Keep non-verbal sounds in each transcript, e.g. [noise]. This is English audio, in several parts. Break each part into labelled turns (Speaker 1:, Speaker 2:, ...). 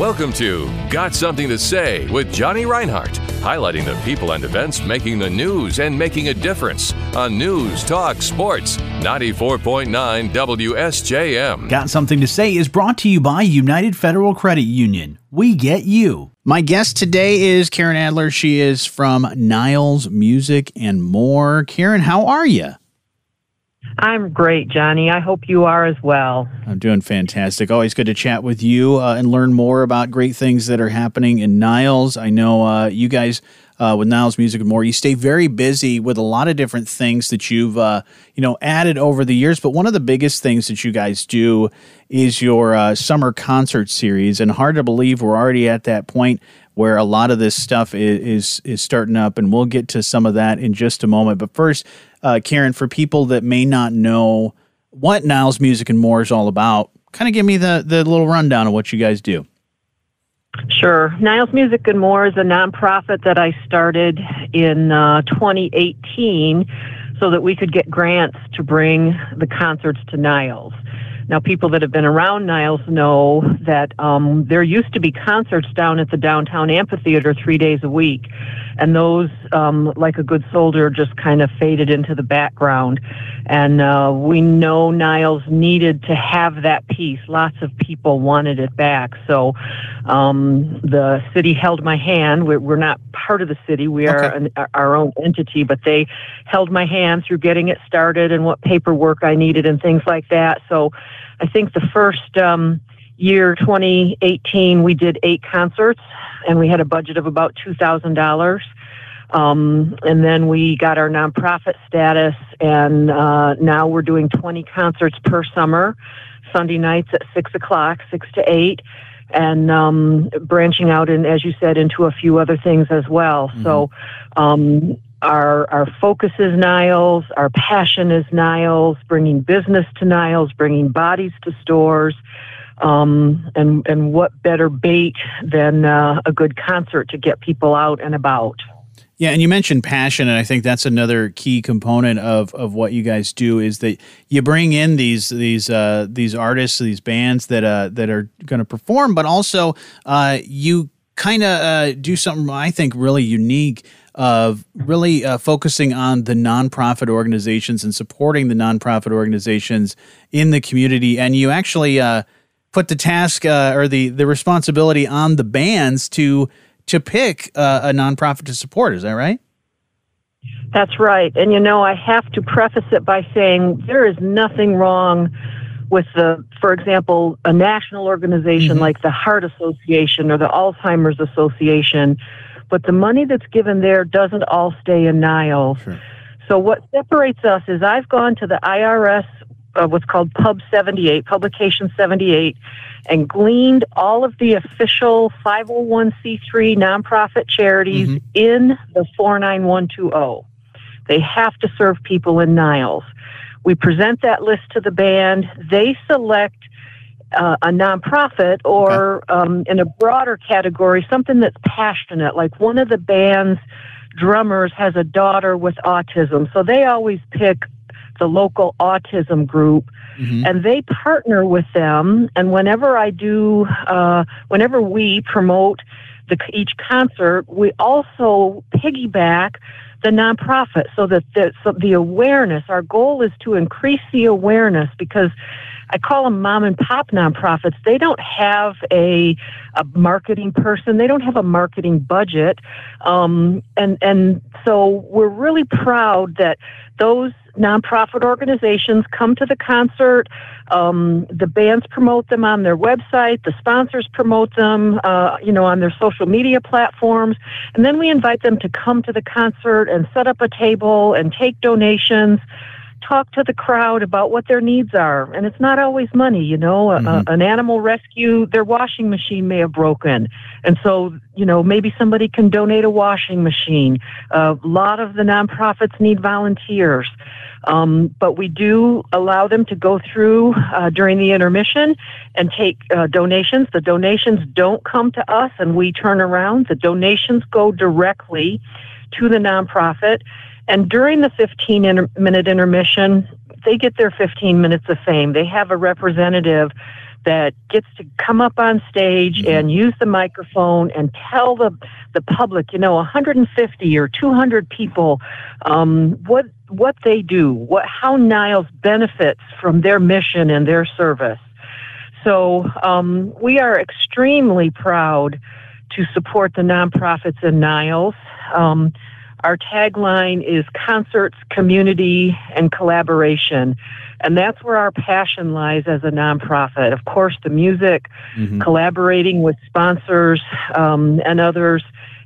Speaker 1: Welcome to Got Something to Say with Johnny Reinhardt, highlighting the people and events making the news and making a difference on News Talk Sports 94.9 WSJM.
Speaker 2: Got Something to Say is brought to you by United Federal Credit Union. We get you. My guest today is Caryn Adler. She is from Niles Music and More. Caryn, how are you?
Speaker 3: I'm great, Johnny. I hope you are as well.
Speaker 2: I'm doing fantastic. Always good to chat with you uh, and learn more about great things that are happening in Niles. I know uh, you guys uh, with Niles Music and More, you stay very busy with a lot of different things that you've uh, you know added over the years. But one of the biggest things that you guys do is your uh, summer concert series, and hard to believe we're already at that point where a lot of this stuff is, is, is starting up, and we'll get to some of that in just a moment. But first, uh, Caryn, for people that may not know what Niles Music and More is all about, kind of give me the the little rundown of what you guys do.
Speaker 3: Sure. Niles Music and More is a nonprofit that I started in uh, 2018 so that we could get grants to bring the concerts to Niles. Now, people that have been around Niles know that um, there used to be concerts down at the downtown amphitheater three days a week, and those, um, like a good soldier, just kind of faded into the background. And uh, we know Niles needed to have that piece. Lots of people wanted it back. So um, the city held my hand. We're, we're, not part of the city, we are an, our own entity, but they held my hand through getting it started and what paperwork I needed and things like that. So I think the first um, year, 2018, we did eight concerts and we had a budget of about $2,000. Um, and then we got our nonprofit status, and uh, now we're doing 20 concerts per summer, Sunday nights at 6 o'clock, 6 to 8, and um, branching out, and as you said, into a few other things as well. Mm-hmm. So um, our our focus is Niles. Our passion is Niles. Bringing business to Niles. Bringing bodies to stores. Um, and and what better bait than uh, a good concert to get people out and about.
Speaker 2: Yeah, and you mentioned passion, and I think that's another key component of, of what you guys do is that you bring in these these uh, these artists, these bands that uh, that are going to perform, but also uh, you kind of uh, do something I think really unique of really uh, focusing on the nonprofit organizations and supporting the nonprofit organizations in the community. And you actually uh, put the task uh, or the the responsibility on the bands to to pick uh, a nonprofit to support. Is that right?
Speaker 3: That's right. And you know, I have to preface it by saying there is nothing wrong with the, for example, a national organization mm-hmm. like the Heart Association or the Alzheimer's Association but the money that's given there doesn't all stay in Niles. Sure. So what separates us is I've gone to the IRS, uh, what's called Pub 78, Publication 78, and gleaned all of the official 501c3 nonprofit charities mm-hmm. in the 49120. They have to serve people in Niles. We present that list to the band. They select uh, a nonprofit or okay. um, in a broader category, something that's passionate. Like one of the band's drummers has a daughter with autism, so they always pick the local autism group. Mm-hmm. And they partner with them. And whenever I do, uh, whenever we promote the, each concert, we also piggyback the nonprofit so that the, so the awareness, our goal is to increase the awareness because I call them mom and pop nonprofits. They don't have a, a marketing person. They don't have a marketing budget. Um, and, and so we're really proud that those nonprofit organizations come to the concert. Um, the bands promote them on their website. The sponsors promote them, uh, you know, on their social media platforms. And then we invite them to come to the concert and set up a table and take donations talk to the crowd about what their needs are. And it's not always money, you know. Mm-hmm. A, an animal rescue, their washing machine may have broken. And so, you know, maybe somebody can donate a washing machine. A lot of the nonprofits need volunteers. Um, but we do allow them to go through uh, during the intermission and take uh, donations. The donations don't come to us and we turn around. The donations go directly to the nonprofit and during the 15 inter- minute intermission, they get their 15 minutes of fame. They have a representative that gets to come up on stage mm-hmm. and use the microphone and tell the the public, you know, 150 or 200 people, um, what what they do, what how Niles benefits from their mission and their service. So um, we are extremely proud to support the nonprofits in Niles. Um, our tagline is concerts, community, and collaboration. And that's where our passion lies as a nonprofit. Of course, the music, mm-hmm. collaborating with sponsors um, and others,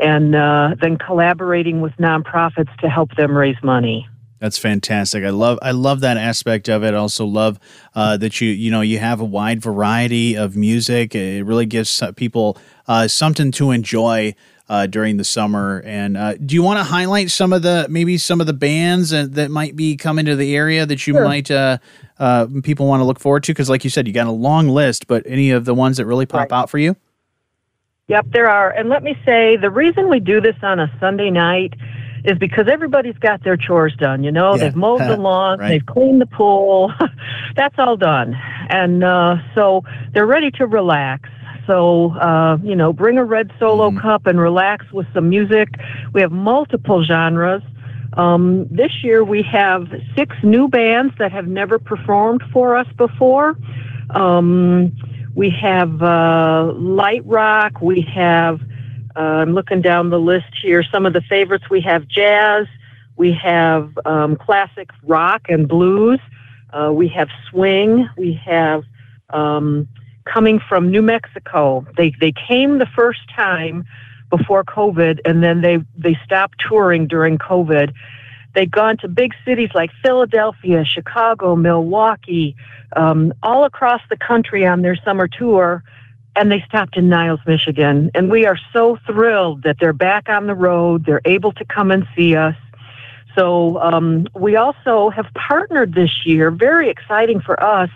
Speaker 3: and uh, then collaborating with nonprofits to help them raise money.
Speaker 2: That's fantastic. I love I love that aspect of it. I also love uh, that you you know you have a wide variety of music. It really gives people uh, something to enjoy uh, during the summer. And uh, do you want to highlight some of the maybe some of the bands that might be coming to the area that you sure. might uh, uh, people want to look forward to? Because like you said, you got a long list, but any of the ones that really pop right. out for you?
Speaker 3: Yep, there are. And let me say the reason we do this on a Sunday night is because everybody's got their chores done. You know, yeah. they've mowed the [laughs] lawn, right. they've cleaned the pool. [laughs] That's all done. And uh, so they're ready to relax. So, uh, you know, bring a red solo mm cup and relax with some music. We have multiple genres. Um, this year we have six new bands that have never performed for us before. Um, we have uh, light rock. We have uh, I'm looking down the list here. Some of the favorites we have jazz, we have um, classic rock and blues, uh, we have swing, we have um, coming from New Mexico. They they came the first time before COVID, and then they they stopped touring during COVID. They've gone to big cities like Philadelphia, Chicago, Milwaukee, um, all across the country on their summer tour and they stopped in Niles, Michigan. And we are so thrilled that they're back on the road. They're able to come and see us. So um, we also have partnered this year, very exciting for us,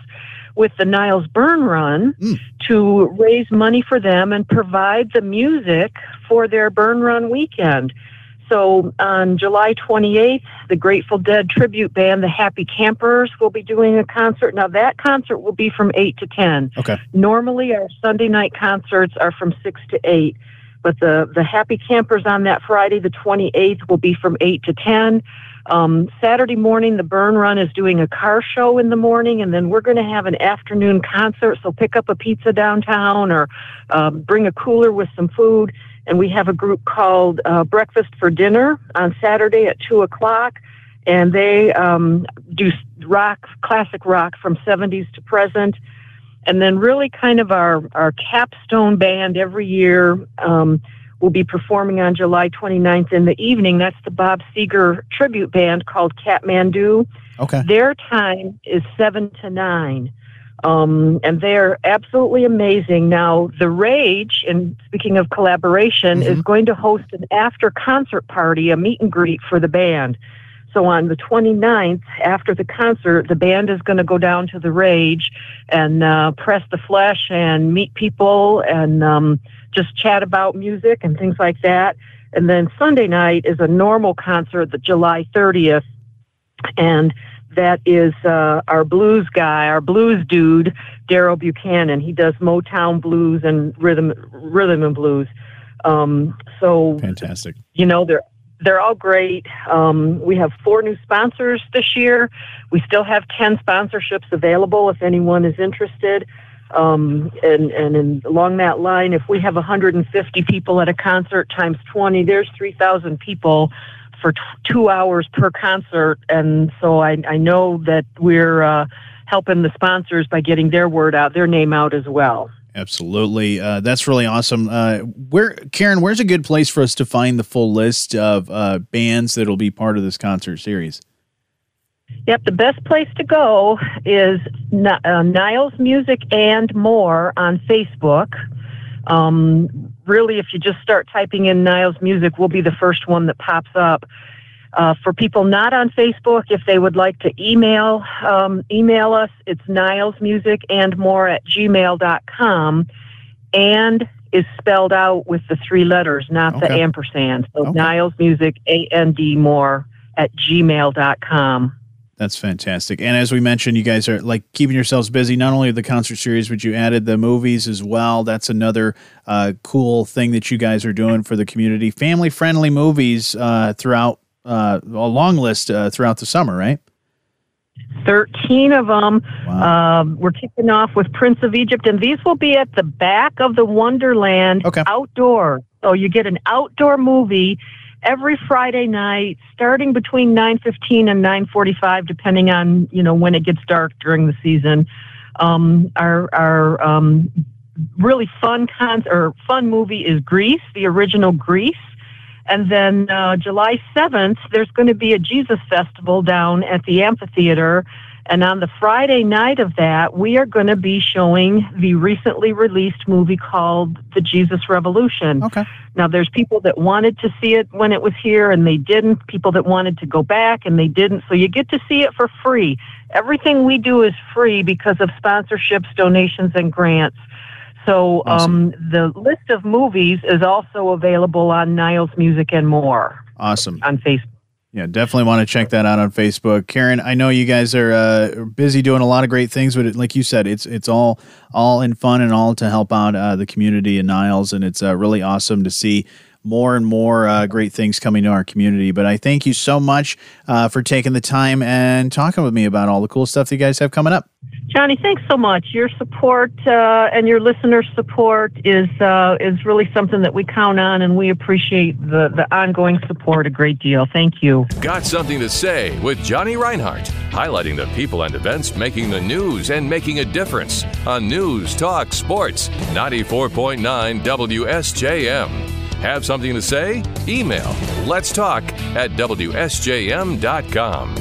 Speaker 3: with the Niles Burn Run mm. to raise money for them and provide the music for their Burn Run weekend. So on July 28th, the Grateful Dead tribute band, the Happy Campers, will be doing a concert. Now that concert will be from 8 to 10.
Speaker 2: Okay.
Speaker 3: Normally our Sunday night concerts are from 6 to 8, but the, the Happy Campers on that Friday, the 28th, will be from 8 to 10. Um, Saturday morning, the Burn Run is doing a car show in the morning, and then we're going to have an afternoon concert. So pick up a pizza downtown or uh, bring a cooler with some food and we have a group called uh, Breakfast for Dinner on Saturday at two o'clock, and they um, do rock, classic rock from '70s to present, and then really kind of our our capstone band every year. Um, will be performing on July 29th in the evening. That's the Bob Seger tribute band called Katmandu.
Speaker 2: Okay.
Speaker 3: Their time is 7 to 9. Um, and they're absolutely amazing. Now, The Rage, and speaking of collaboration, mm-hmm. is going to host an after concert party, a meet and greet for the band. So on the 29th, after the concert, the band is going to go down to The Rage and uh, press the flesh and meet people and um, just chat about music and things like that. And then Sunday night is a normal concert, the July 30th. And that is uh, our blues guy, our blues dude, Daryl Buchanan. He does Motown blues and rhythm rhythm and blues. Um, so
Speaker 2: fantastic.
Speaker 3: You know they're they're all great. Um, we have four new sponsors this year. We still have ten sponsorships available if anyone is interested. Um, and and in, along that line, if we have 150 people at a concert times 20, there's 3,000 people for t- two hours per concert, and so I, I know that we're uh, helping the sponsors by getting their word out, their name out as well.
Speaker 2: Absolutely, uh, that's really awesome. Uh, where Caryn, where's a good place for us to find the full list of uh, bands that'll be part of this concert series?
Speaker 3: Yep, the best place to go is uh, Niles Music and More on Facebook. Um, really, if you just start typing in Niles Music, we'll be the first one that pops up. Uh, for people not on Facebook, if they would like to email um, email us, it's Niles Music and more at gmail.com and is spelled out with the three letters, not okay. the ampersand. So okay. Niles Music, A N D more at gmail.com.
Speaker 2: That's fantastic. And as we mentioned, you guys are like keeping yourselves busy. Not only the concert series, but you added the movies as well. That's another uh, cool thing that you guys are doing for the community. Family friendly movies uh, throughout uh, a long list uh, throughout the summer, right?
Speaker 3: 13 of them. Wow. Um, we're kicking off with Prince of Egypt, and these will be at the back of the Wonderland
Speaker 2: okay.
Speaker 3: outdoor. So you get an outdoor movie every Friday night, starting between 9:15 and 9:45, depending on you know when it gets dark during the season. Um, our our um, really fun con or fun movie is Grease, the original Grease. And then uh, July 7th, there's going to be a Jesus Festival down at the amphitheater. And on the Friday night of that, we are going to be showing the recently released movie called The Jesus Revolution.
Speaker 2: Okay.
Speaker 3: Now, there's people that wanted to see it when it was here and they didn't, people that wanted to go back and they didn't. So you get to see it for free. Everything we do is free because of sponsorships, donations, and grants. So awesome. um, the list of movies is also available on Niles Music and More.
Speaker 2: Awesome.
Speaker 3: On Facebook.
Speaker 2: Yeah, definitely want to check that out on Facebook. Caryn, I know you guys are uh, busy doing a lot of great things, but it, like you said, it's it's all all in fun and all to help out uh, the community in Niles, and it's uh, really awesome to see more and more uh, great things coming to our community. But I thank you so much uh, for taking the time and talking with me about all the cool stuff that you guys have coming up.
Speaker 3: Johnny, thanks so much. Your support uh, and your listener support is uh, is really something that we count on, and we appreciate the, the ongoing support a great deal. Thank you.
Speaker 1: Got something to say with Johnny Reinhardt, highlighting the people and events making the news and making a difference on News Talk Sports 94.9 WSJM. Have something to say? Email let's talk at WSJM.com.